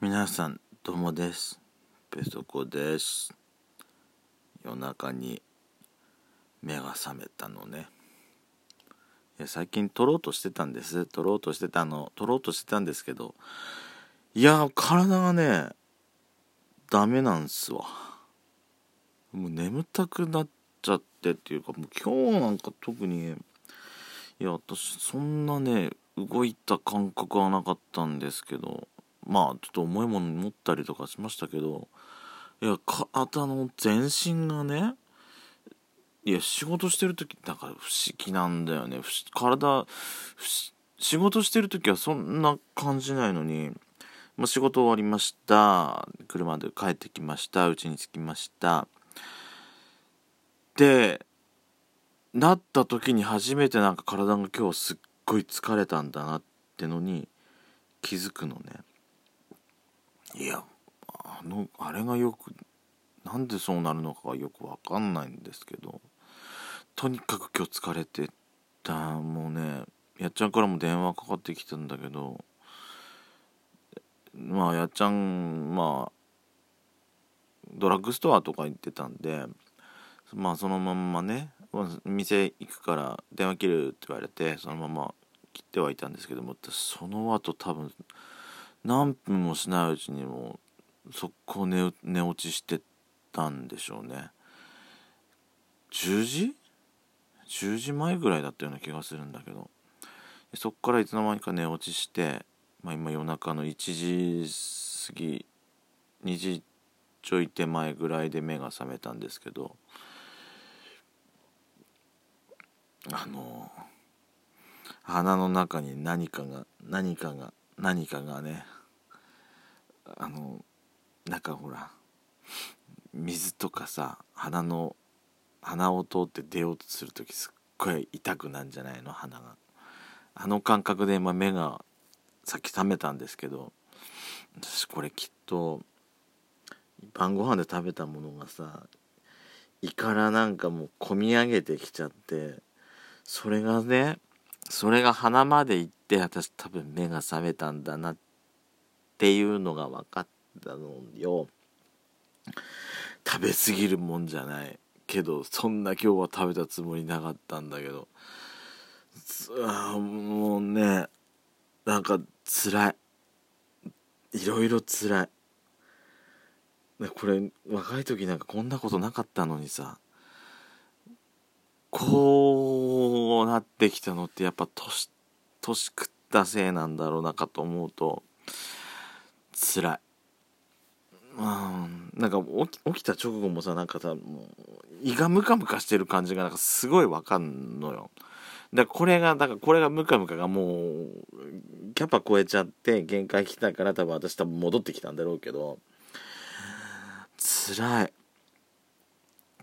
皆さんどうもです。ペソコです。夜中に目が覚めたのね。いや最近撮ろうとしてたんです。撮ろうとしてたの撮ろうとしてたんですけどいや体がねダメなんすわ。もう眠たくなっちゃってっていうかもう今日なんか特にいや私そんなね動いた感覚はなかったんですけどまあちょっと重いもの持ったりとかしましたけどいや体の全身がねいや仕事してる時だから不思議なんだよね。体仕事してる時はそんな感じないのに、まあ、仕事終わりました。車で帰ってきました。家に着きました。でなった時に初めてなんか体が今日すっごい疲れたんだなってのに気づくのね。いやあのあれがよくなんでそうなるのかがよくわかんないんですけどとにかく今日疲れてた。もうねやっちゃんからも電話かかってきたんだけどまあやっちゃんまあドラッグストアとか行ってたんでまあそのまんまね店行くから電話切るって言われてそのまま切ってはいたんですけどもその後多分何分もしないうちにもう速攻寝寝落ちしてたんでしょうね。10時 ?10 時前ぐらいだったような気がするんだけど。そっからいつの間にか寝落ちして、まあ、今夜中の1時過ぎ2時ちょい手前ぐらいで目が覚めたんですけど。あの鼻の中に何かが何かが何かがねあのなんかほら水とかさ鼻の鼻を通って出ようとする時すっごい痛くなんじゃないの？鼻が。あの感覚で今目がさっき覚めたんですけど私これきっと晩ご飯で食べたものがさ胃からなんかもう込み上げてきちゃってそれがねそれが鼻まで行って私多分目が覚めたんだなっていうのが分かったのよ。食べ過ぎるもんじゃないけどそんな今日は食べたつもりなかったんだけど。あもうねなんか辛い。いろいろ辛い。これ若い時なんかこんなことなかったのにさ。こうなってきたのってやっぱ年年食ったせいなんだろうなかと思うと辛い。うん。なんか起きた直後もさなんかさもう胃がムカムカしてる感じがなんかすごいわかんのよ。だからこれがだからこれがムカムカがもうキャパ超えちゃって限界来たから多分私多分戻ってきたんだろうけど辛い。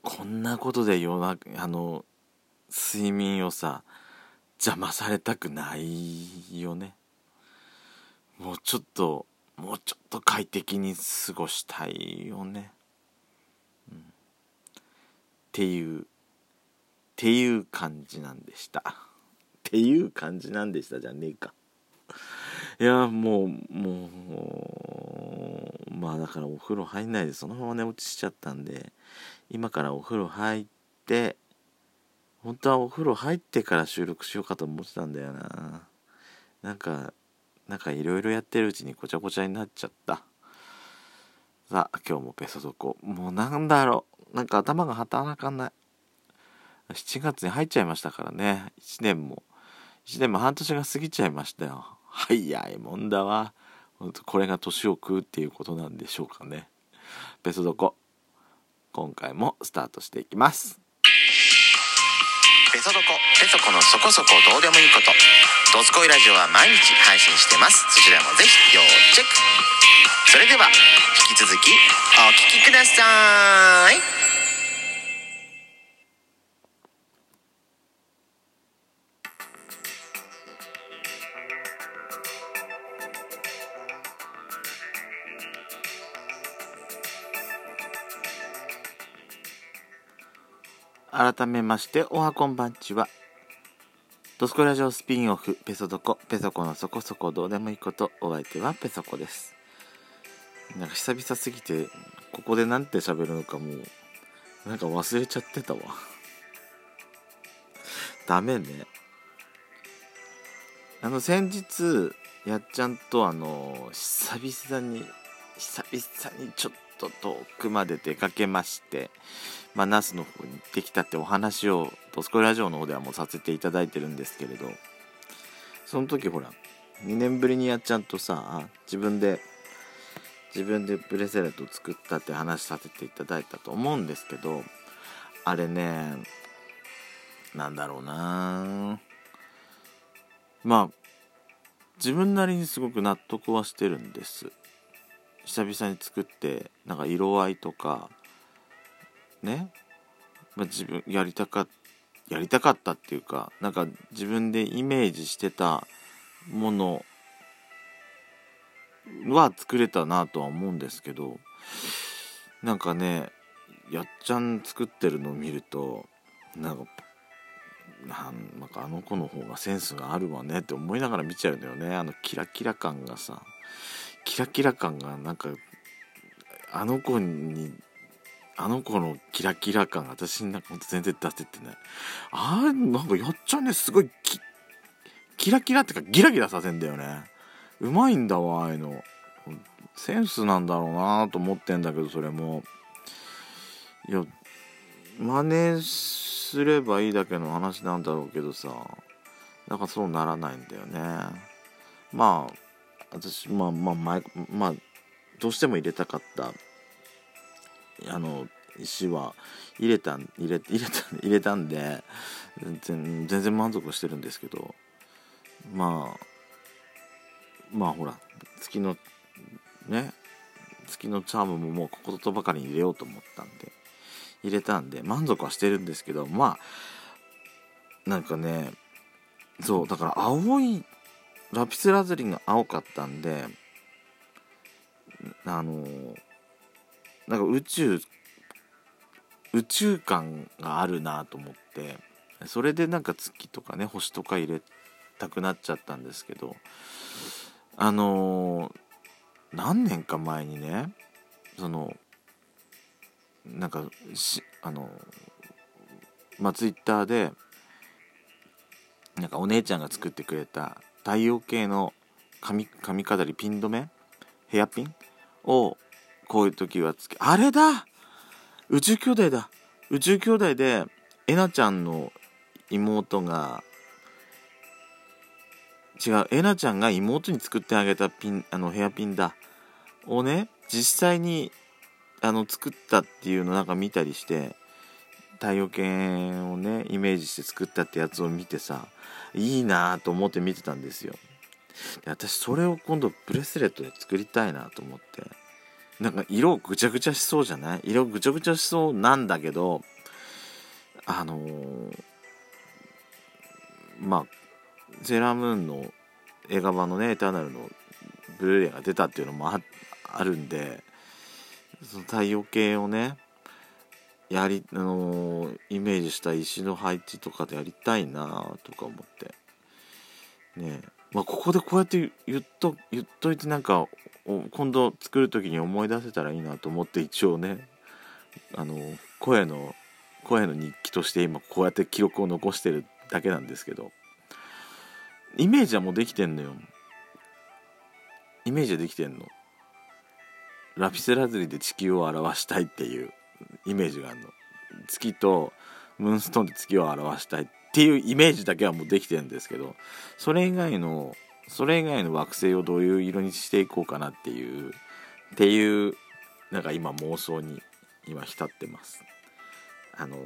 こんなことで夜中あの睡眠をさ邪魔されたくないよね。もうちょっともうちょっと快適に過ごしたいよね、うん、っていうっていう感じなんでした。っていう感じなんでしたじゃねえか。いやもうもうまあだからお風呂入んないでそのまま寝落ちしちゃったんで今からお風呂入って本当はお風呂入ってから収録しようかと思ってたんだよな。なんかなんかいろいろやってるうちにごちゃごちゃになっちゃった。さあ今日もペソドコもうなんだろう。なんか頭が働かない。7月に入っちゃいましたからね。1年も。1年も半年が過ぎちゃいましたよ。早いもんだわ。ほんとこれが年を食うっていうことなんでしょうかね。ペソドコ今回もスタートしていきます。ペソドコペソコのそこそこどうでもいいこと。ドスコイラジオは毎日配信してます。そちらもぜひ要チェック。それでは引き続きお聴きください。改めましておはこんばんちは。ドスコラジオスピンオフペソドコ。ペソコのそこそこどうでもいいことお相手はペソコです。なんか久々すぎてここで何て喋るのかもうなんか忘れちゃってたわ。ダメね。あの先日やっちゃんとあの久々に久々にちょっと遠くまで出かけましてまあ那須の方に行ってきたってお話を「ドスコイラジオ」の方ではもうさせていただいてるんですけれどその時ほら2年ぶりにやっちゃんとさ自分で自分でブレスレット作ったって話させていただいたと思うんですけどあれねなんだろうな。まあ自分なりにすごく納得はしてるんです。久々に作ってなんか色合いとかね、まあ、自分やりたかやりたかったっていうかなんか自分でイメージしてたものは作れたなとは思うんですけどなんかねやっちゃん作ってるのを見るとなんかなんかあの子の方がセンスがあるわねって思いながら見ちゃうんだよね。あのキラキラ感がさ。キラキラ感がなんかあの子にあの子のキラキラ感私になんかほんと全然出せてない。あれなんかやっちゃんねすごいキラキラってかギラギラさせんだよね。うまいんだわああいうの。センスなんだろうなと思ってんだけどそれも。いや真似すればいいだけの話なんだろうけどさ。なんかそうならないんだよね。まあ私まあまあ前まあどうしても入れたかった。あの石は入れた入れ入れた入れたんで全然満足してるんですけど。まあまあほら月のね月のチャームももうこことばかりに入れようと思ったんで。入れたんで満足はしてるんですけどまあなんかねそうだから青いラピスラズリが青かったんであのなんか宇宙宇宙感があるなと思ってそれでなんか月とかね星とか入れたくなっちゃったんですけどあの、何年か前にねそのなんかしあのまあツイッターでなんかお姉ちゃんが作ってくれた太陽系の髪髪飾りピン止め？ヘアピン？をこういう時はつけあれだ！宇宙兄弟だ！宇宙兄弟でえなちゃんの妹が違うえなちゃんが妹に作ってあげたピンあのヘアピンだ。をね実際にあの作ったっていうのなんか見たりして太陽圏をねイメージして作ったってやつを見てさいいなと思って見てたんですよ。で私それを今度ブレスレットで作りたいなと思って。なんか色ぐちゃぐちゃしそうじゃない？色ぐちゃぐちゃしそうなんだけどあのー、まあセラムーンの映画版のね「エターナル」のブルーレイが出たっていうのもあるんでその太陽系をねやり、あのー、イメージした石の配置とかでやりたいなとか思って。ねまあここでこうやって言っと言っといてなんか今度作る時に思い出せたらいいなと思って一応ねあの声の声の日記として今こうやって記録を残してるだけなんですけど。イメージはもうできてんのよ。イメージはできてんの。ラピスラズリで地球を表したいっていう。イメージがあるの。月とムーンストーンで月を表したいっていうイメージだけはもうできてるんですけどそれ以外のそれ以外の惑星をどういう色にしていこうかなっていうっていうなんか今妄想に今浸ってます。あの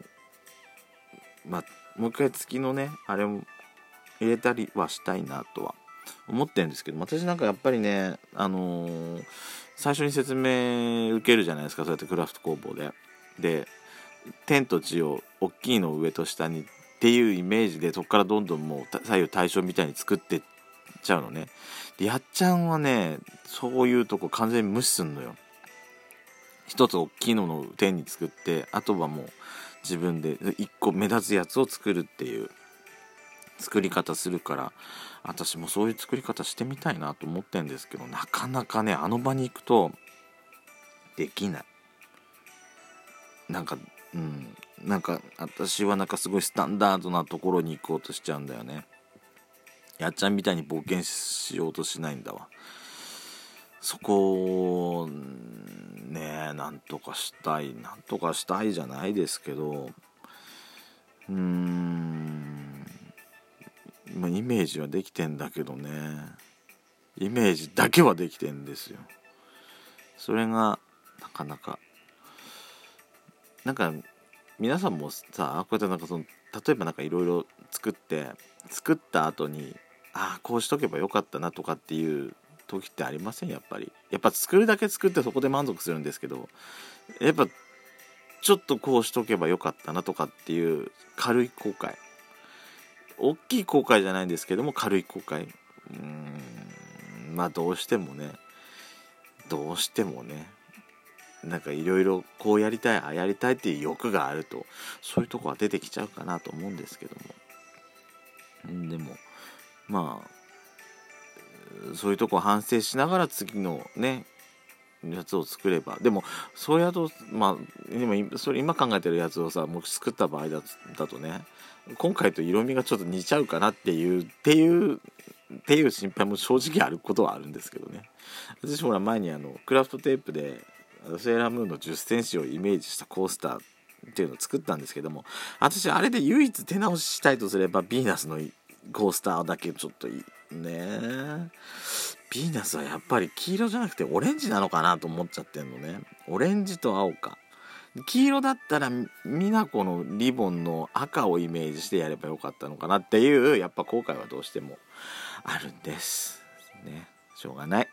まあもう一回月のねあれも入れたりはしたいなとは思ってるんですけど私なんかやっぱりねあのー、最初に説明受けるじゃないですかそうやってクラフト工房で。で天と地を大きいの上と下にっていうイメージでそこからどんどんもう左右対称みたいに作ってっちゃうのね。でやっちゃんはねそういうとこ完全に無視すんのよ。一つ大きいのの天に作ってあとはもう自分で一個目立つやつを作るっていう。作り方するから私もそういう作り方してみたいなと思ってんですけどなかなかねあの場に行くとできない。なんかうん。なんか私はなんかすごいスタンダードなところに行こうとしちゃうんだよね。やっちゃんみたいに冒険しようとしないんだわ。そこをねなんとかしたいなんとかしたいじゃないですけどうーん。まあイメージはできてんだけどね。イメージだけはできてんですよ。それがなかなかなんか皆さんもさこうやってなんかその例えばなんかいろいろ作って作った後にああこうしとけばよかったなとかっていう時ってありません？やっぱり。やっぱ作るだけ作ってそこで満足するんですけどやっぱちょっとこうしとけばよかったなとかっていう軽い後悔。大きい後悔じゃないんですけども軽い後悔。うーんまあどうしてもね。どうしてもね。なんかいろいろこうやりたいああやりたいっていう欲があるとそういうとこは出てきちゃうかなと思うんですけども。でもまあそういうとこ反省しながら次のねやつを作れば。でもそうやとまあでもそれ今考えてるやつをさもう作った場合だだとね今回と色味がちょっと似ちゃうかなっていうっていうっていう心配も正直あることはあるんですけどね。私ほら前にあのクラフトテープでセーラームーンの10センチをイメージしたコースターっていうのを作ったんですけども私あれで唯一手直ししたいとすればヴィーナスのコースターだけちょっといいねヴィーナスはやっぱり黄色じゃなくてオレンジなのかなと思っちゃってんのね。オレンジと青か。黄色だったら美奈子のリボンの赤をイメージしてやればよかったのかなっていうやっぱ後悔はどうしてもあるんです。ね。しょうがない。